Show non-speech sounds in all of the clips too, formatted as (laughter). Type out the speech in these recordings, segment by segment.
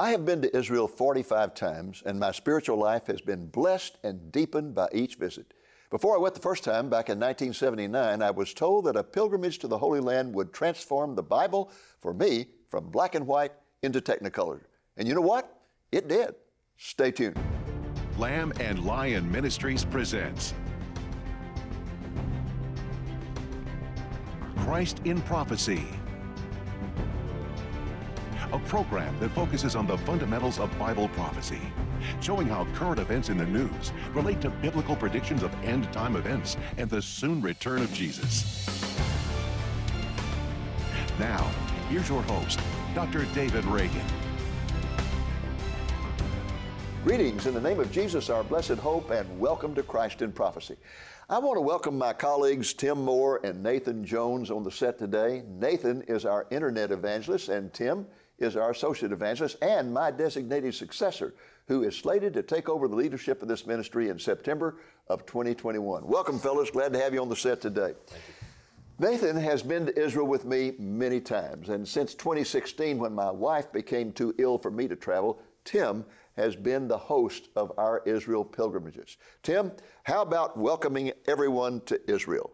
I have been to Israel 45 times, and my spiritual life has been blessed and deepened by each visit. Before I went the first time, back in 1979, I was told that a pilgrimage to the Holy Land would transform the Bible for me from black and white into Technicolor. And you know what? It did. Stay tuned. Lamb and Lion Ministries presents Christ in Prophecy, a program that focuses on the fundamentals of Bible prophecy, showing how current events in the news relate to biblical predictions of end time events and the soon return of Jesus. Now, here's your host, Dr. David Reagan. Greetings in the name of Jesus, our blessed hope, and welcome to Christ in Prophecy. I want to welcome my colleagues Tim Moore and Nathan Jones on the set today. Nathan is our internet evangelist, and Tim is our associate evangelist and my designated successor, who is slated to take over the leadership of this ministry in September of 2021. Welcome, fellas. Glad to have you on the set today. Nathan has been to Israel with me many times, and since 2016, when my wife became too ill for me to travel, Tim has been the host of our Israel pilgrimages. Tim, how about welcoming everyone to Israel?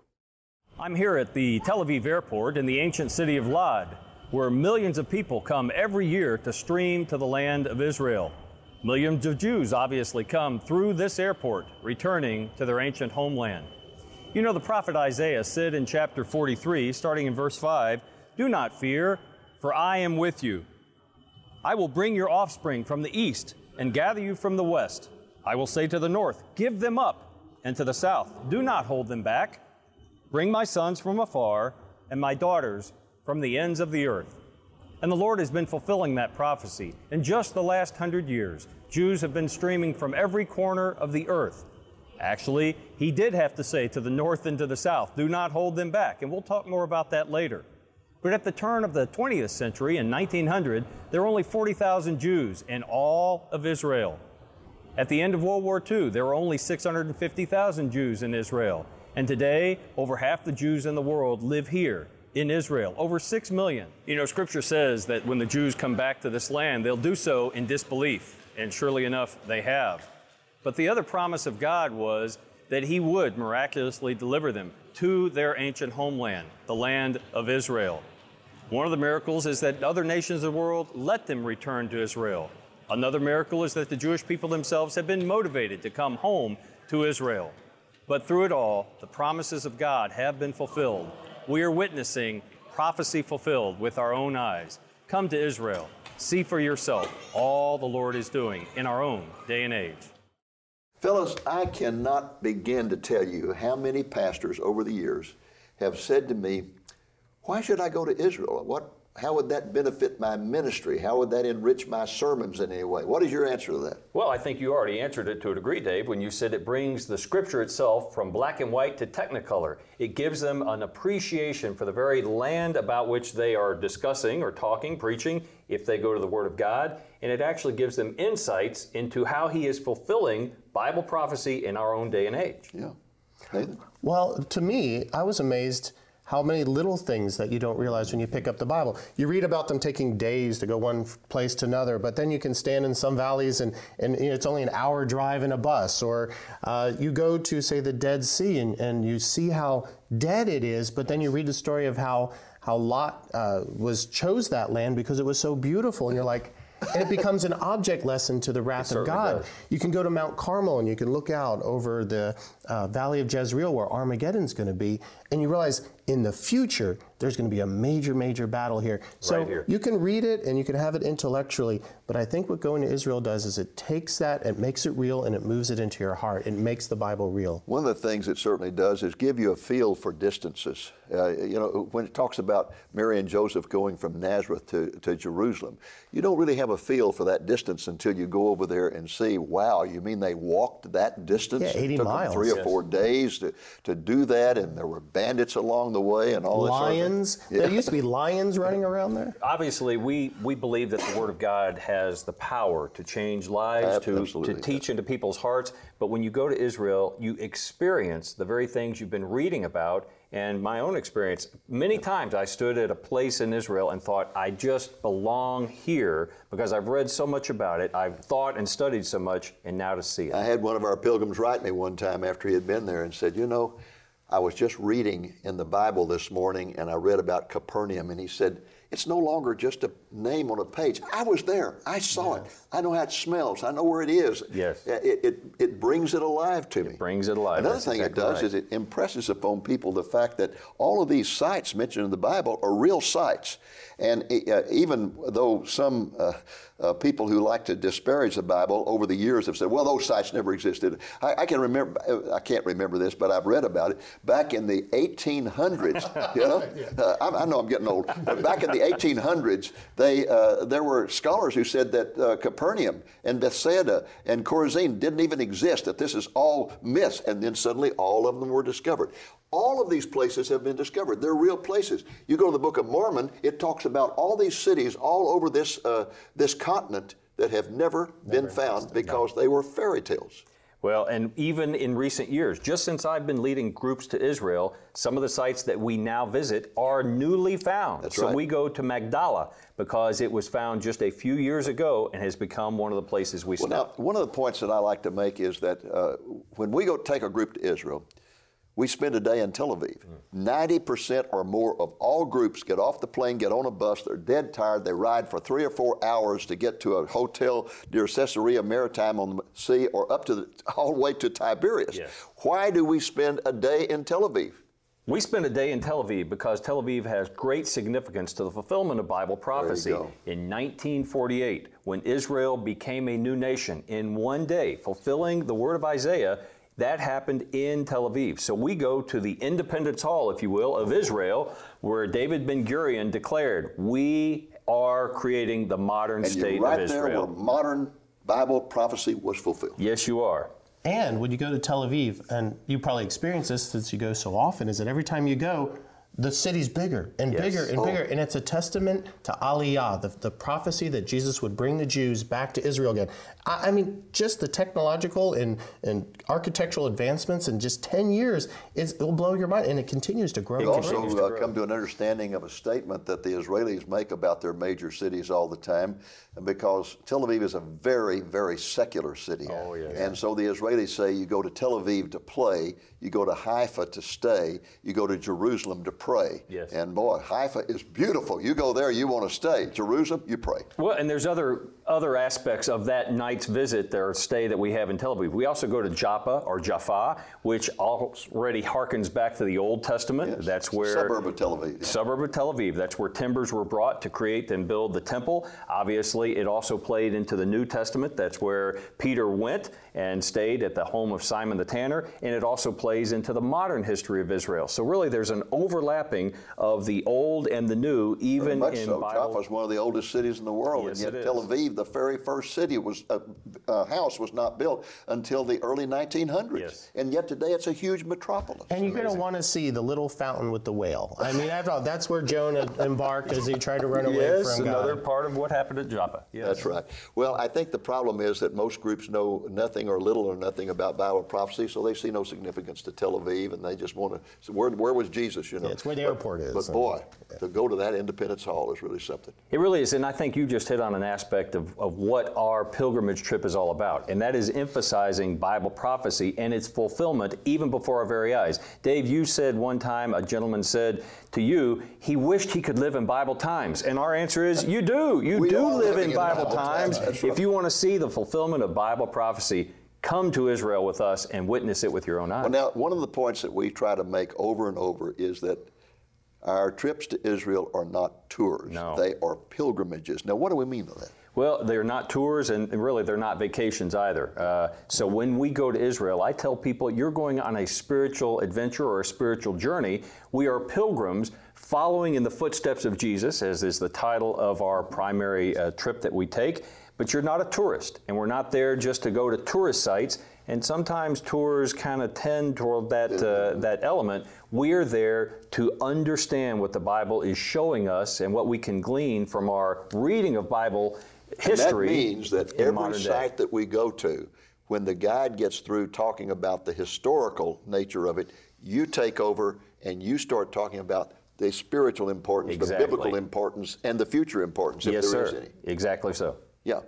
I'm here at the Tel Aviv airport in the ancient city of Lod, where millions of people come every year to stream to the land of Israel. Millions of Jews obviously come through this airport, returning to their ancient homeland. You know, the prophet Isaiah said in chapter 43, starting in verse 5, Do not fear, for I am with you. I will bring your offspring from the east and gather you from the west. I will say to the north, Give them up, and to the south, Do not hold them back. Bring my sons from afar, and my daughters from the ends of the earth. And the Lord has been fulfilling that prophecy. In just the last hundred years, Jews have been streaming from every corner of the earth. Actually, he did have to say to the north and to the south, do not hold them back. And we'll talk more about that later. But at the turn of the 20th century, in 1900, there were only 40,000 Jews in all of Israel. At the end of World War II, there were only 650,000 Jews in Israel. And today, over half the Jews in the world live here in Israel, over 6 million. You know, Scripture says that when the Jews come back to this land, they'll do so in disbelief. And surely enough, they have. But the other promise of God was that He would miraculously deliver them to their ancient homeland, the land of Israel. One of the miracles is that other nations of the world let them return to Israel. Another miracle is that the Jewish people themselves have been motivated to come home to Israel. But through it all, the promises of God have been fulfilled. We are witnessing prophecy fulfilled with our own eyes. Come to Israel. See for yourself all the Lord is doing in our own day and age. Fellas, I cannot begin to tell you how many pastors over the years have said to me, Why should I go to Israel? What, how would that benefit my ministry? How would that enrich my sermons in any way? What is your answer to that? Well, I think you already answered it to a degree, Dave, when you said it brings the scripture itself from black and white to technicolor. It gives them an appreciation for the very land about which they are discussing or talking, preaching, if they go to the Word of God. And it actually gives them insights into how He is fulfilling Bible prophecy in our own day and age. Yeah. Nathan? Well, to me, I was amazed how many little things that you don't realize when you pick up the Bible. You read about them taking days to go one place to another, but then you can stand in some valleys and, and you know, it's only an hour drive in a bus. Or uh, you go to, say, the Dead Sea and, and you see how dead it is, but then you read the story of how, how Lot uh, was chose that land because it was so beautiful. And you're like, and it becomes an object lesson to the wrath of God. does. You can go to Mount Carmel and you can look out over the uh, Valley of Jezreel where Armageddon's going to be, and you realize in the future there's going to be a major, major battle here. So Right here. you can read it and you can have it intellectually, but I think what going to Israel does is it takes that, it makes it real, and it moves it into your heart. It makes the Bible real. One of the things it certainly does is give you a feel for distances. Uh, you know, when it talks about Mary and Joseph going from Nazareth to, to Jerusalem, you don't really have a feel for that distance until you go over there and see, wow, you mean they walked that distance? Yeah, 80 it took them miles. three or Yes. four days to, to do that, and there were bandits along the way and all that sort of thing. Lions, there used to be lions running around there. Obviously, we, we believe that the Word of God has the power to change lives, to, to Absolutely, teach into people's hearts. But when you go to Israel, you experience the very things you've been reading about And my own experience, many times I stood at a place in Israel and thought, I just belong here because I've read so much about it, I've thought and studied so much, and now to see it. I had one of our pilgrims write me one time after he had been there and said, You know, I was just reading in the Bible this morning and I read about Capernaum, and he said, it's no longer just a name on a page. I was there. I saw yes. it. I know how it smells. I know where it is. Yes. It, it, it brings it alive to me. It brings it alive. Another That's thing exactly it does right. is it impresses upon people the fact that all of these sites mentioned in the Bible are real sites. And uh, even though some uh, uh, people who like to disparage the Bible over the years have said, well, those sites never existed. I, I, can remember, I can't remember this, but I've read about it. Back in the 1800s, (laughs) you know, uh, I, I, know I'm getting old, but back in the 1800s, they, uh, there were scholars who said that uh, Capernaum and Bethsaida and Chorazin didn't even exist, that this is all myths, and then suddenly all of them were discovered. All of these places have been discovered. They're real places. You go to the Book of Mormon, it talks about all these cities all over this, uh, this continent that have never, never been found because they were fairy tales. Well, and even in recent years, just since I've been leading groups to Israel, some of the sites that we now visit are newly found. That's so right. we go to Magdala because it was found just a few years ago and has become one of the places we well, stop. Now, one of the points that I like to make is that uh, when we go take a group to Israel, we spend a day in Tel Aviv. 90% or more of all groups get off the plane, get on a bus, they're dead tired, they ride for three or four hours to get to a hotel near Caesarea Maritima on the sea or up to the, all the way to Tiberias. Yes. Why do we spend a day in Tel Aviv? We spend a day in Tel Aviv because Tel Aviv has great significance to the fulfillment of Bible prophecy. In 1948, when Israel became a new nation, in one day, fulfilling the word of Isaiah, that happened in Tel Aviv. So we go to the Independence Hall, if you will, of Israel, where David Ben Gurion declared, We are creating the modern and state right of Israel. there where modern Bible prophecy was fulfilled. Yes, you are. And when you go to Tel Aviv, and you probably experience this since you go so often, is that every time you go, the city's bigger and yes. bigger and oh. bigger. And it's a testament to Aliyah, the, the prophecy that Jesus would bring the Jews back to Israel again. I, I, mean, just the technological and, and architectural advancements in just 10 years, it will blow your mind. And it continues to grow. You also uh, come to an understanding of a statement that the Israelis make about their major cities all the time, because Tel Aviv is a very, very secular city. Oh, yes. And so the Israelis say you go to Tel Aviv to play, you go to Haifa to stay, you go to Jerusalem to pray. Yes. And boy, Haifa is beautiful. You go there, you want to stay. Jerusalem, you pray. Well, and there's other other aspects of that night's visit their stay that we have in Tel Aviv. We also go to Joppa or Jaffa, which already harkens back to the Old Testament. Yes. That's where suburb of Tel Aviv. Yeah. Suburb of Tel Aviv. That's where timbers were brought to create and build the temple. Obviously, it also played into the New Testament. That's where Peter went and stayed at the home of Simon the Tanner, and it also plays into the modern history of Israel. So really, there's an overlapping of the old and the new, even Very much in so. Bible. Jaffa is one of the oldest cities in the world, Yes, and yet Tel. Aviv, the very first city, was a, a house was not built until the early 1900s, Yes. and yet today it's a huge metropolis. And you're going to want to see the little fountain with the whale. I mean, after all, that's where Jonah embarked as he tried to run away Yes, from another part of what happened at Joppa. Yes. That's right. Well, I think the problem is that most groups know nothing or little or nothing about Bible prophecy, so they see no significance to Tel Aviv, and they just want to. So where, where was Jesus? You know, Yeah, it's where the But- airport is, But and- boy, to go to that Independence Hall is really something. It really is, and I think you just hit on an aspect of, of what our pilgrimage trip is all about, and that is emphasizing Bible prophecy and its fulfillment even before our very eyes. Dave, you said one time, a gentleman said to you, he wished he could live in Bible times. And our answer is, you do. You We do live in Bible, Bible times. times. If you want to see the fulfillment of Bible prophecy, come to Israel with us and witness it with your own eyes. Well, now, one of the points that we try to make over and over is that our trips to Israel are not tours. No. They are pilgrimages. Now, what do we mean by that? Well, they're not tours, and really, they're not vacations either. Uh, so when we go to Israel, I tell people you're going on a spiritual adventure or a spiritual journey. We are pilgrims following in the footsteps of Jesus, as is the title of our primary uh, trip that we take. But you're not a tourist, and we're not there just to go to tourist sites. And sometimes tours kind of tend toward that uh, that element. We're there to understand what the Bible is showing us and what we can glean from our reading of Bible history. And that means that in every modern day. site that we go to, when the guide gets through talking about the historical nature of it, you take over and you start talking about the spiritual importance, Exactly. the biblical importance, and the future importance, if yes, there sir. is any. Exactly so. Yeah.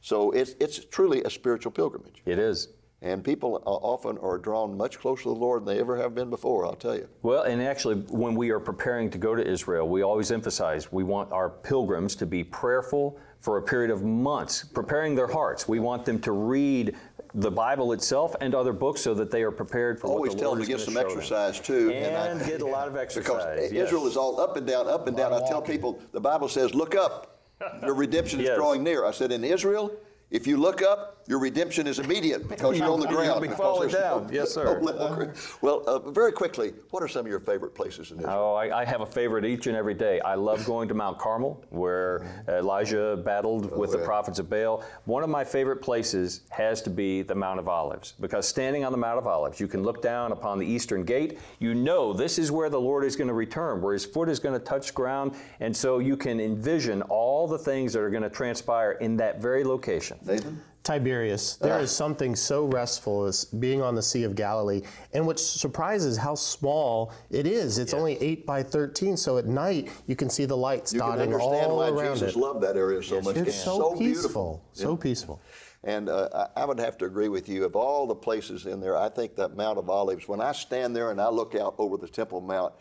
So it's, it's truly a spiritual pilgrimage. It is. And people often are drawn much closer to the Lord than they ever have been before, I'll tell you. Well, and actually, when we are preparing to go to Israel, we always emphasize we want our pilgrims to be prayerful for a period of months, preparing their hearts. We want them to read the Bible itself and other books so that they are prepared for Always what the tell Lord them to get some gonna them. exercise too. And, I- get a lot of (laughs) Because exercise. yes. Israel is all up and down, up and down. I tell people, the Bible says, look up. Your redemption is (laughs) drawing near. I said, in Israel, if you look up, your redemption is immediate because you're on the (laughs) ground. You'll be falling down. Yes, sir. (laughs) Well, uh, very quickly, what are some of your favorite places in Israel? Oh, I, I have a favorite each and every day. I love going to Mount Carmel, where Elijah battled with the prophets of Baal. One of my favorite places has to be the Mount of Olives, because standing on the Mount of Olives, you can look down upon the eastern gate. You know this is where the Lord is going to return, where his foot is going to touch ground, and so you can envision all the things that are going to transpire in that very location. Nathan? Tiberias. There is something so restful as being on the Sea of Galilee, and which surprises how small it is. It's only 8 by 13, so at night you can see the lights You dotting understand all why around Jesus it. loved that area so much. It's so, beautiful. peaceful. So peaceful. And uh, I I would have to agree with you. Of all the places in there, I think that Mount of Olives, when I stand there and I look out over the Temple Mount,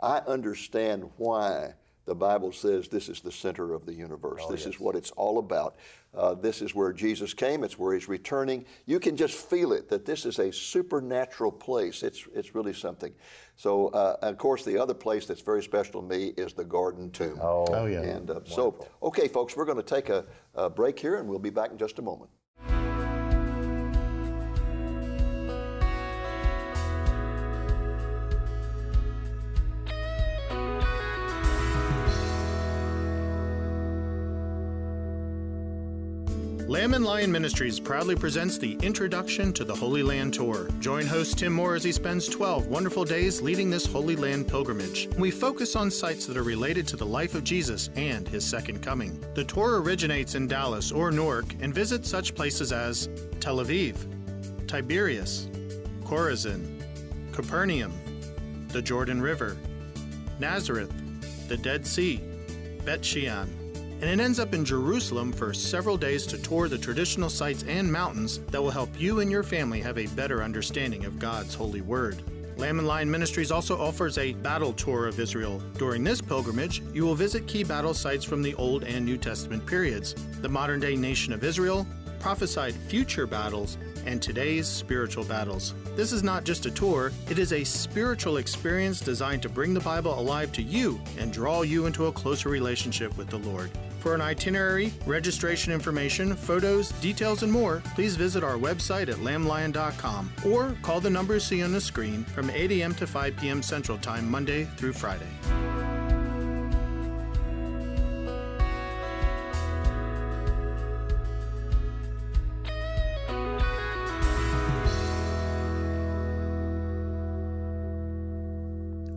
I understand why the Bible says this is the center of the universe. this is what it's all about. Uh, this is where Jesus came. It's where he's returning. You can just feel it that this is a supernatural place. It's, it's really something. So, uh, of course, the other place that's very special to me is the Garden Tomb. Oh, Oh, yeah. And uh, so, okay, folks, we're going to take a, a break here and we'll be back in just a moment. Lamb and Lion Ministries proudly presents the Introduction to the Holy Land Tour. Join host Tim Moore as he spends 12 wonderful days leading this Holy Land pilgrimage. We focus on sites that are related to the life of Jesus and his second coming. The tour originates in Dallas or Newark and visits such places as Tel Aviv, Tiberias, Chorazin, Capernaum, the Jordan River, Nazareth, the Dead Sea, Bet Shean, and it ends up in Jerusalem for several days to tour the traditional sites and mountains that will help you and your family have a better understanding of God's holy word. Lamb and Lion Ministries also offers a battle tour of Israel. During this pilgrimage, you will visit key battle sites from the Old and New Testament periods, the modern day nation of Israel, prophesied future battles, and today's spiritual battles. This is not just a tour, it is a spiritual experience designed to bring the Bible alive to you and draw you into a closer relationship with the Lord. For an itinerary, registration information, photos, details, and more, please visit our website at lamblion.com or call the numbers seen on the screen from 8 a.m. to 5 p.m. Central Time, Monday through Friday.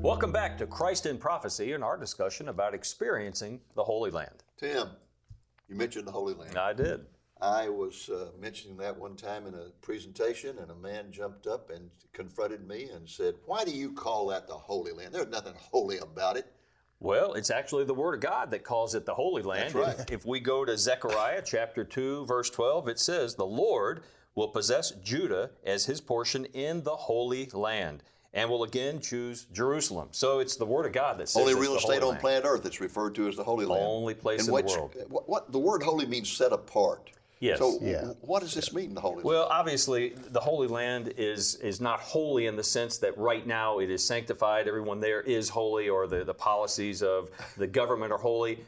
Welcome back to Christ in Prophecy and our discussion about experiencing the Holy Land. Tim, you mentioned the Holy Land. I did. I was uh, mentioning that one time in a presentation, and a man jumped up and confronted me and said, Why do you call that the Holy Land? There's nothing holy about it. Well, it's actually the Word of God that calls it the Holy Land. That's right. If, if we go to Zechariah chapter 2, verse 12, it says, The Lord will possess Judah as his portion in the Holy Land and will again choose Jerusalem. So it's the Word of God that says Only it's real the estate Holy on Land. planet Earth that's referred to as the Holy Land. The only place And in the which- world. What, what the word holy means set apart. Yes. So Yeah. what does this mean, the Holy Land? Well, obviously, the Holy Land is is not holy in the sense that right now it is sanctified. Everyone there is holy, or the, the policies of the government are holy.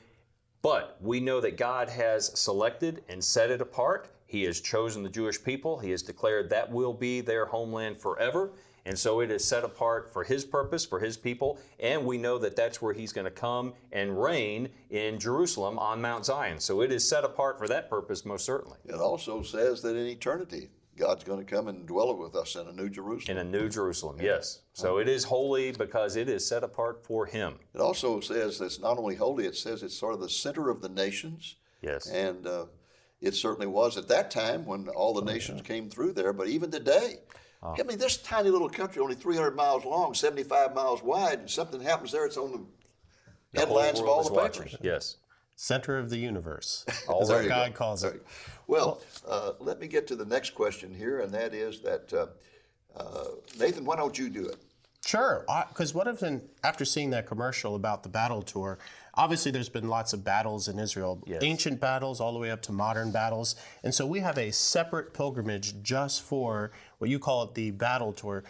But we know that God has selected and set it apart. He has chosen the Jewish people. He has declared that will be their homeland forever. And so it is set apart for His purpose, for His people. And we know that that's where He's going to come and reign in Jerusalem on Mount Zion. So it is set apart for that purpose, most certainly. it also says that in eternity, God's going to come and dwell with us in a new Jerusalem. In a new Jerusalem, yes. So it is holy because it is set apart for Him. It also says that it's not only holy, it says it's sort of the center of the nations. Yes. And uh, it certainly was at that time when all the nations came through there. But even today, I mean, this tiny little country, only 300 miles long, 75 miles wide, and something happens there, it's on the, The headlines of all the watching. papers. Yes. Center of the universe, (laughs) Oh, as our you go. God calls it. Well, uh, let me get to the next question here, and that is that uh, uh, Nathan, why don't you do it? Sure, because what if, in, after seeing that commercial about the battle tour, obviously there's been lots of battles in Israel, ancient battles all the way up to modern battles, and so we have a separate pilgrimage just for what you call it the battle tour.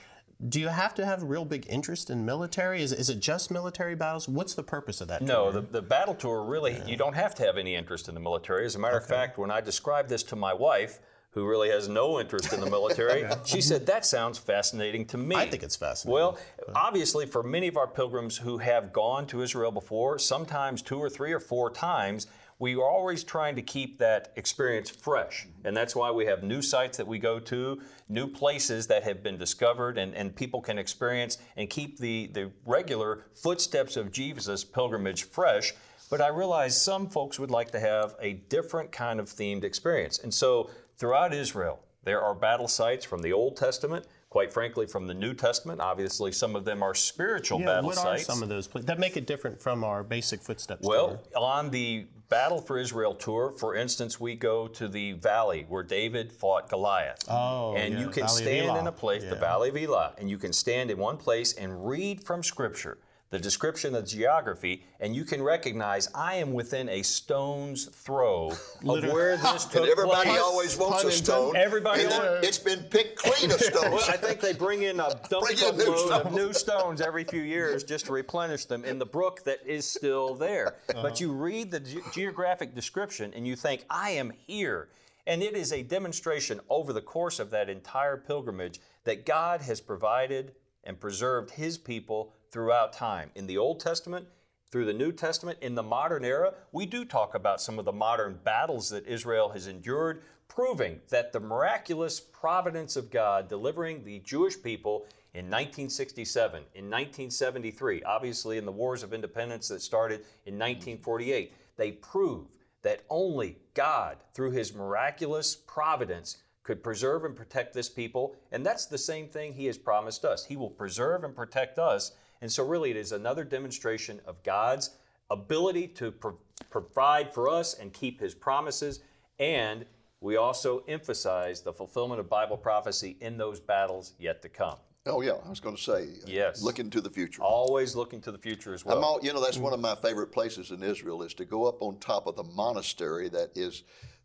Do you have to have a real big interest in military? Is, is it just military battles? What's the purpose of that? No, tour? the, the battle tour really, you don't have to have any interest in the military. As a matter of fact, when I described this to my wife, who really has no interest in the military, (laughs) she said, That sounds fascinating to me. I think it's fascinating. Well, uh-huh. obviously, for many of our pilgrims who have gone to Israel before, sometimes two or three or four times, we are always trying to keep that experience fresh. And that's why we have new sites that we go to, new places that have been discovered, and, and people can experience and keep the, the regular footsteps of Jesus pilgrimage fresh. But I realize some folks would like to have a different kind of themed experience. And so throughout Israel, there are battle sites from the Old Testament, quite frankly, from the New Testament. Obviously, some of them are spiritual yeah, battle what sites. What are some of those that make it different from our basic footsteps? Well, on the Battle for Israel tour, for instance, we go to the valley where David fought Goliath. Oh, and yeah, you can stand in a place, the Valley of Elah, and you can stand in one place and read from Scripture the description of geography, and you can recognize I am within a stone's throw of where this (laughs) took And everybody place. always wants Pun a stone. intended. Everybody and then it's been picked clean of stones. Well, I think they bring in a (laughs) dump Bring in truck new load of new stones every few years just to replenish them in the brook that is still there. Uh-huh. But you read the ge- geographic description and you think, I am here. And it is a demonstration over the course of that entire pilgrimage that God has provided and preserved his people throughout time. In the Old Testament, through the New Testament, in the modern era, we do talk about some of the modern battles that Israel has endured, proving that the miraculous providence of God delivering the Jewish people in 1967, in 1973, obviously in the wars of independence that started in 1948, they prove that only God, through his miraculous providence, could preserve and protect this people. And that's the same thing he has promised us. He will preserve and protect us. And so, really, it is another demonstration of God's ability to pro- provide for us and keep his promises. And we also emphasize the fulfillment of Bible prophecy in those battles yet to come. oh yeah, I was going to say. uh, Yes. Looking to the future. Always looking to the future as well. I'm all, you know, that's one of my favorite places in Israel is to go up on top of the monastery that is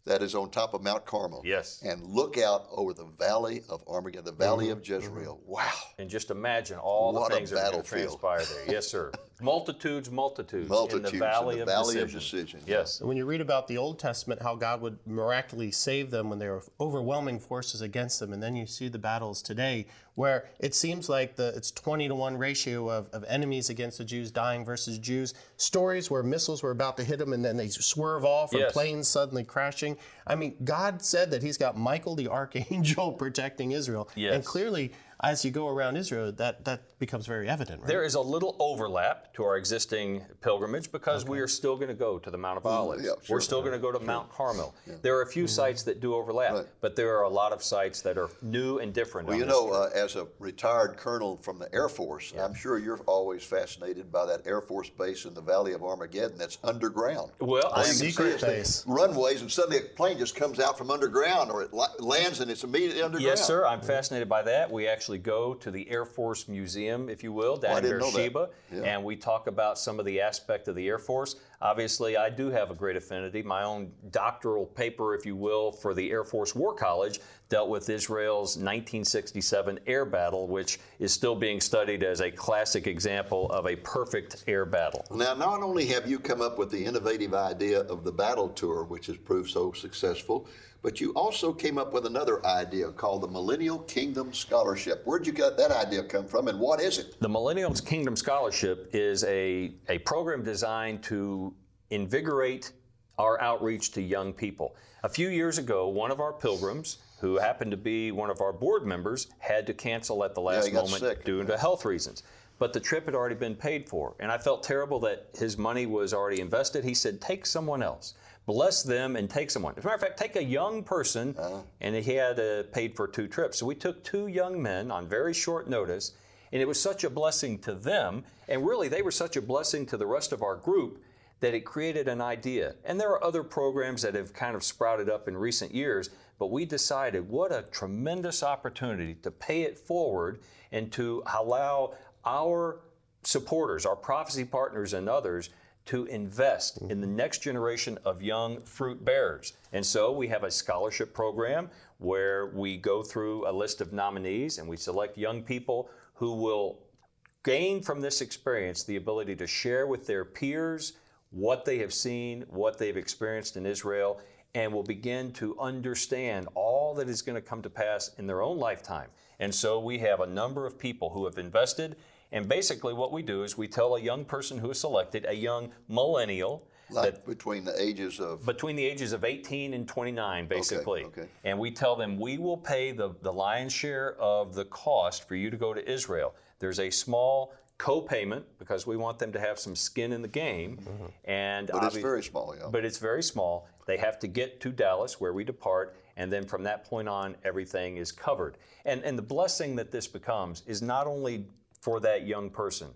that is on top of Mount Carmel. Yes. And look out over the valley of Armageddon, the valley mm-hmm. of Jezreel. Mm-hmm. Wow. And just imagine all What the things that are going to transpire there. Yes, sir. (laughs) multitudes, multitudes, Multitudes in the valley, in the of, valley of decision. decision. Yes. And when you read about the Old Testament, how God would miraculously save them when there were overwhelming forces against them, and then you see the battles today, where it seems like the it's 20 to 1 ratio of, of enemies against the Jews dying versus Jews. Stories where missiles were about to hit them and then they swerve off, or Yes. planes suddenly crashing. I mean, God said that He's got Michael the archangel (laughs) protecting Israel, Yes. and clearly, as you go around Israel, that that becomes very evident. Right? There is a little overlap to our existing pilgrimage because we are still going to go to the Mount of Olives. yeah, sure. We're still going to go to Mount Carmel. There are a few sites that do overlap, Right. but there are a lot of sites that are new and different. Well, you know, uh, as a retired colonel from the Air Force, I'm sure you're always fascinated by that Air Force base in the Valley of Armageddon that's underground. Well, All I- you can see secret is base. runways, and suddenly a plane just comes out from underground, or it lands and it's immediately underground. Yes, sir. I'm fascinated by that. We actually go to the Air Force Museum, if you will, down Oh, I in didn't know that. Beersheba, Yeah. and we talk about some of the aspect of the Air Force. Obviously, I do have a great affinity. My own doctoral paper, if you will, for the Air Force War College dealt with Israel's 1967 air battle, which is still being studied as a classic example of a perfect air battle. Now, not only have you come up with the innovative idea of the battle tour, which has proved so successful, but you also came up with another idea called the Millennial Kingdom Scholarship. Where'd you get that idea come from, and what is it? The Millennial Kingdom Scholarship is a, a program designed to invigorate our outreach to young people. A few years ago, one of our pilgrims, who happened to be one of our board members, had to cancel at the last got moment sick. due to health reasons. But the trip had already been paid for, and I felt terrible that his money was already invested. He said, Take someone else. Bless them and take someone. As a matter of fact, take a young person, uh-huh. and he had uh, paid for two trips. So we took two young men on very short notice, and it was such a blessing to them, and really they were such a blessing to the rest of our group that it created an idea. And there are other programs that have kind of sprouted up in recent years, but we decided what a tremendous opportunity to pay it forward and to allow our supporters, our prophecy partners, and others to invest in the mm-hmm. next generation of young fruit bearers. And so we have a scholarship program where we go through a list of nominees and we select young people who will gain from this experience the ability to share with their peers what they have seen, what they've experienced in Israel, and will begin to understand all that is going to come to pass in their own lifetime. And so we have a number of people who have invested. And basically, what we do is we tell a young person who is selected, a young millennial, like that, between the ages of between the ages of 18 and 29 basically okay, okay. and we tell them we will pay the, the lion's share of the cost for you to go to israel there's a small co-payment because we want them to have some skin in the game. Mm-hmm. And but it's very small, yeah. But it's very small. They have to get to Dallas where we depart, and then from that point on, everything is covered. And and the blessing that this becomes is not only for that young person,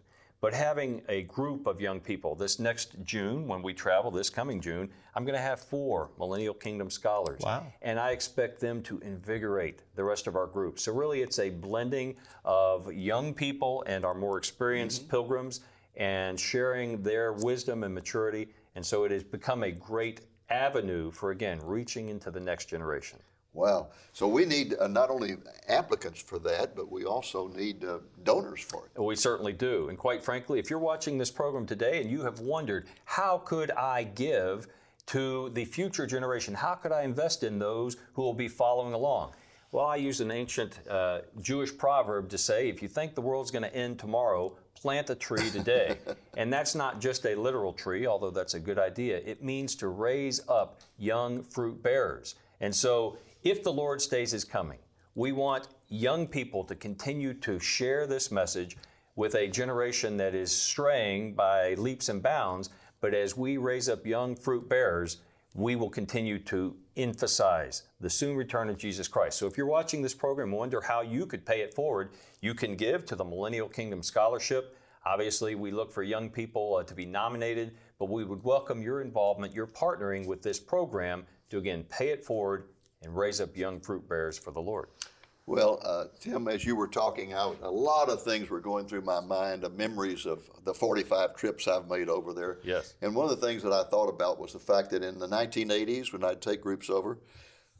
but having a group of young people, this next June, when we travel, this coming June, I'm going to have four Millennial Kingdom scholars. Wow. And I expect them to invigorate the rest of our group. So, really, it's a blending of young people and our more experienced mm-hmm. pilgrims and sharing their wisdom and maturity. And so, it has become a great avenue for, again, reaching into the next generation. Wow. So we need uh, not only applicants for that, but we also need uh, donors for it. We certainly do. And quite frankly, if you're watching this program today and you have wondered, how could I give to the future generation? How could I invest in those who will be following along? Well, I use an ancient uh, Jewish proverb to say, if you think the world's going to end tomorrow, plant a tree today. (laughs) and that's not just a literal tree, although that's a good idea. It means to raise up young fruit bearers. And so if the Lord stays his coming, we want young people to continue to share this message with a generation that is straying by leaps and bounds. But as we raise up young fruit bearers, we will continue to emphasize the soon return of Jesus Christ. So if you're watching this program and wonder how you could pay it forward, you can give to the Millennial Kingdom Scholarship. Obviously, we look for young people uh, to be nominated, but we would welcome your involvement, your partnering with this program to again pay it forward and raise up young fruit bearers for the Lord. Well, uh, Tim, as you were talking out, a lot of things were going through my mind, of memories of the 45 trips I've made over there. Yes. And one of the things that I thought about was the fact that in the 1980s, when I'd take groups over,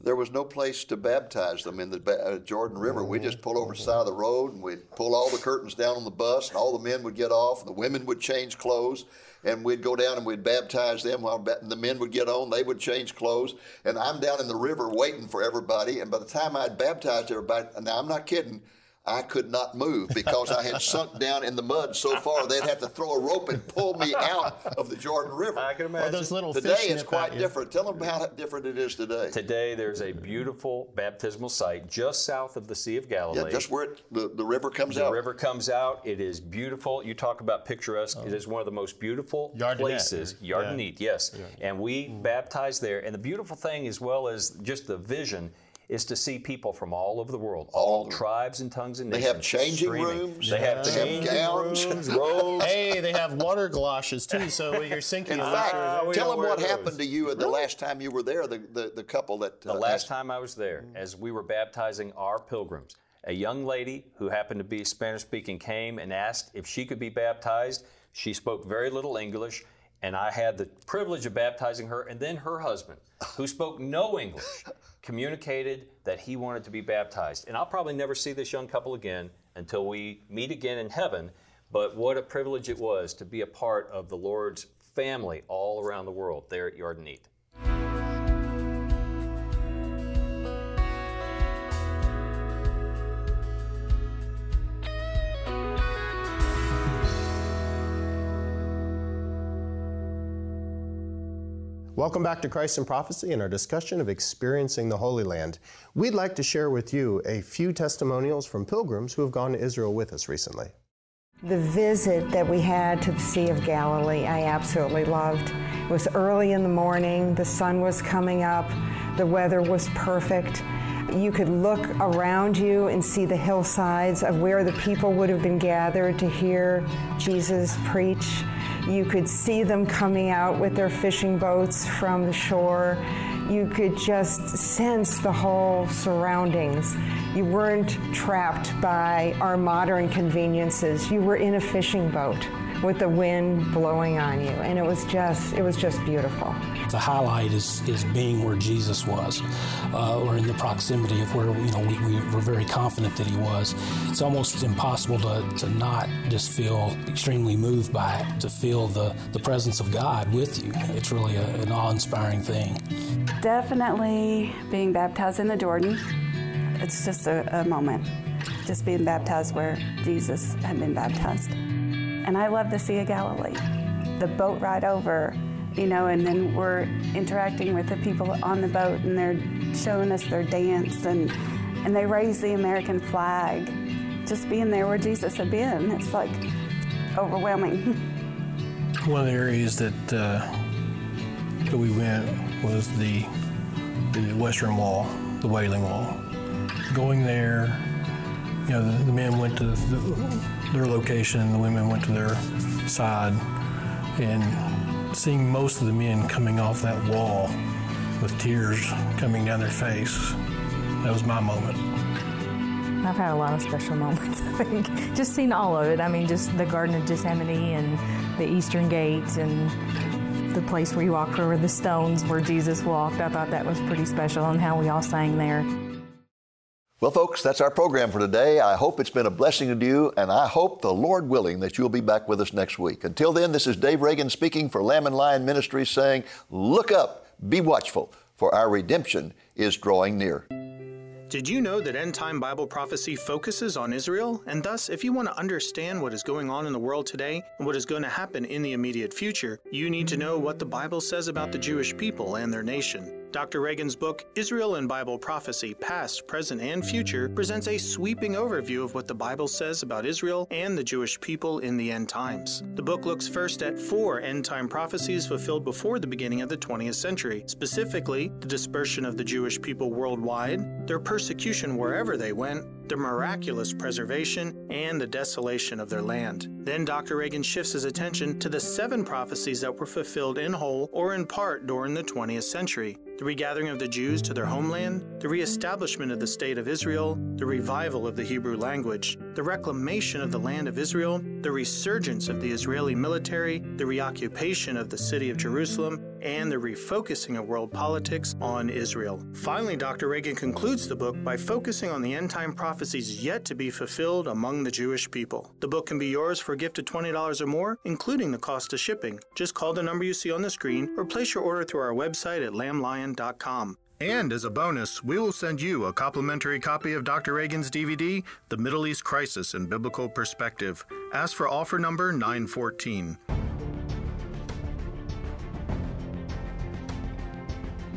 there was no place to baptize them in the uh, Jordan River. We just pull over the side of the road and we'd pull all the curtains down on the bus, and all the men would get off, and the women would change clothes, and we'd go down and we'd baptize them while the men would get on. They would change clothes, and I'm down in the river waiting for everybody. And by the time I'd baptized everybody, now I'm not kidding, I could not move because I had sunk down in the mud so far they'd have to throw a rope and pull me out of the Jordan River. I can imagine. Well, those little today it's quite different. Tell them how different it is today. Today there's a beautiful baptismal site just south of the Sea of Galilee. Yeah, just where it, the, the river comes the out. The river comes out. It is beautiful. You talk about picturesque. Oh. It is one of the most beautiful places. Yardenit, yeah. yes. Yeah. And we mm. baptize there. And the beautiful thing, as well as just the vision, is to see people from all over the world, all, all tribes and tongues and nations. They have changing streaming. rooms. They have changing gowns. rooms, (laughs) robes. hey, they have water galoshes too, so you're sinking. In fact, tell them what happened to you the last time you were there. The the, the couple that the uh, last time I was there, as we were baptizing our pilgrims, a young lady who happened to be Spanish speaking came and asked if she could be baptized. She spoke very little English and I had the privilege of baptizing her, and then her husband, who spoke no English, communicated that he wanted to be baptized. And I'll probably never see this young couple again until we meet again in heaven. But what a privilege it was to be a part of the Lord's family all around the world there at Yardenit. Welcome back to Christ in Prophecy and our discussion of experiencing the Holy Land. We'd like to share with you a few testimonials from pilgrims who have gone to Israel with us recently. The visit that we had to the Sea of Galilee, I absolutely loved. It was early in the morning, the sun was coming up, the weather was perfect. You could look around you and see the hillsides of where the people would have been gathered to hear Jesus preach. You could see them coming out with their fishing boats from the shore. You could just sense the whole surroundings. You weren't trapped by our modern conveniences. You were in a fishing boat with the wind blowing on you. And it was just it was just beautiful. The highlight is is being where jesus was uh, or in the proximity of where you know we, we were very confident that he was. It's almost impossible to, to not just feel extremely moved by it to feel the, the presence of god with you. It's really a, an awe-inspiring thing. Definitely being baptized in the jordan. It's just a, a moment. Just being baptized where jesus had been baptized and I love the Sea of Galilee. The boat ride over, you know, and then we're interacting with the people on the boat and they're showing us their dance and, and they raise the American flag. Just being there where Jesus had been, it's like overwhelming. (laughs) One of the areas that, uh, that we went was the, the Western Wall, the Wailing Wall. Going there, you know, the, the men went to the, their location, the women went to their side, and seeing most of the men coming off that wall with tears coming down their face, that was my moment. I've had a lot of special (laughs) moments, I think. Just seeing all of it. I mean, just the Garden of Gethsemane and the Eastern Gate and the place where you walk over the stones where Jesus walked. I thought that was pretty special and how we all sang there. Well, folks, that's our program for today. I hope it's been a blessing to you, and I hope, the Lord willing, that you'll be back with us next week. Until then, this is Dave Reagan speaking for Lamb and Lion Ministries saying, Look up, be watchful, for our redemption is drawing near. Did you know that end time Bible prophecy focuses on Israel? And thus, if you want to understand what is going on in the world today and what is going to happen in the immediate future, you need to know what the Bible says about the Jewish people and their nation. Dr. Reagan's book, Israel and Bible Prophecy Past, Present, and Future, presents a sweeping overview of what the Bible says about Israel and the Jewish people in the end times. The book looks first at four end time prophecies fulfilled before the beginning of the 20th century, specifically the dispersion of the Jewish people worldwide, their persecution wherever they went, their miraculous preservation, and the desolation of their land. Then Dr. Reagan shifts his attention to the seven prophecies that were fulfilled in whole or in part during the 20th century the regathering of the Jews to their homeland, the reestablishment of the State of Israel, the revival of the Hebrew language, the reclamation of the land of Israel, the resurgence of the Israeli military, the reoccupation of the city of Jerusalem, and the refocusing of world politics on Israel. Finally, Dr. Reagan concludes the book by focusing on the end time prophecies yet to be fulfilled among the Jewish people. The book can be yours for a gift of $20 or more, including the cost of shipping. Just call the number you see on the screen or place your order through our website at lamblion.com. And as a bonus, we will send you a complimentary copy of Dr. Reagan's DVD, The Middle East Crisis in Biblical Perspective. Ask for offer number 914.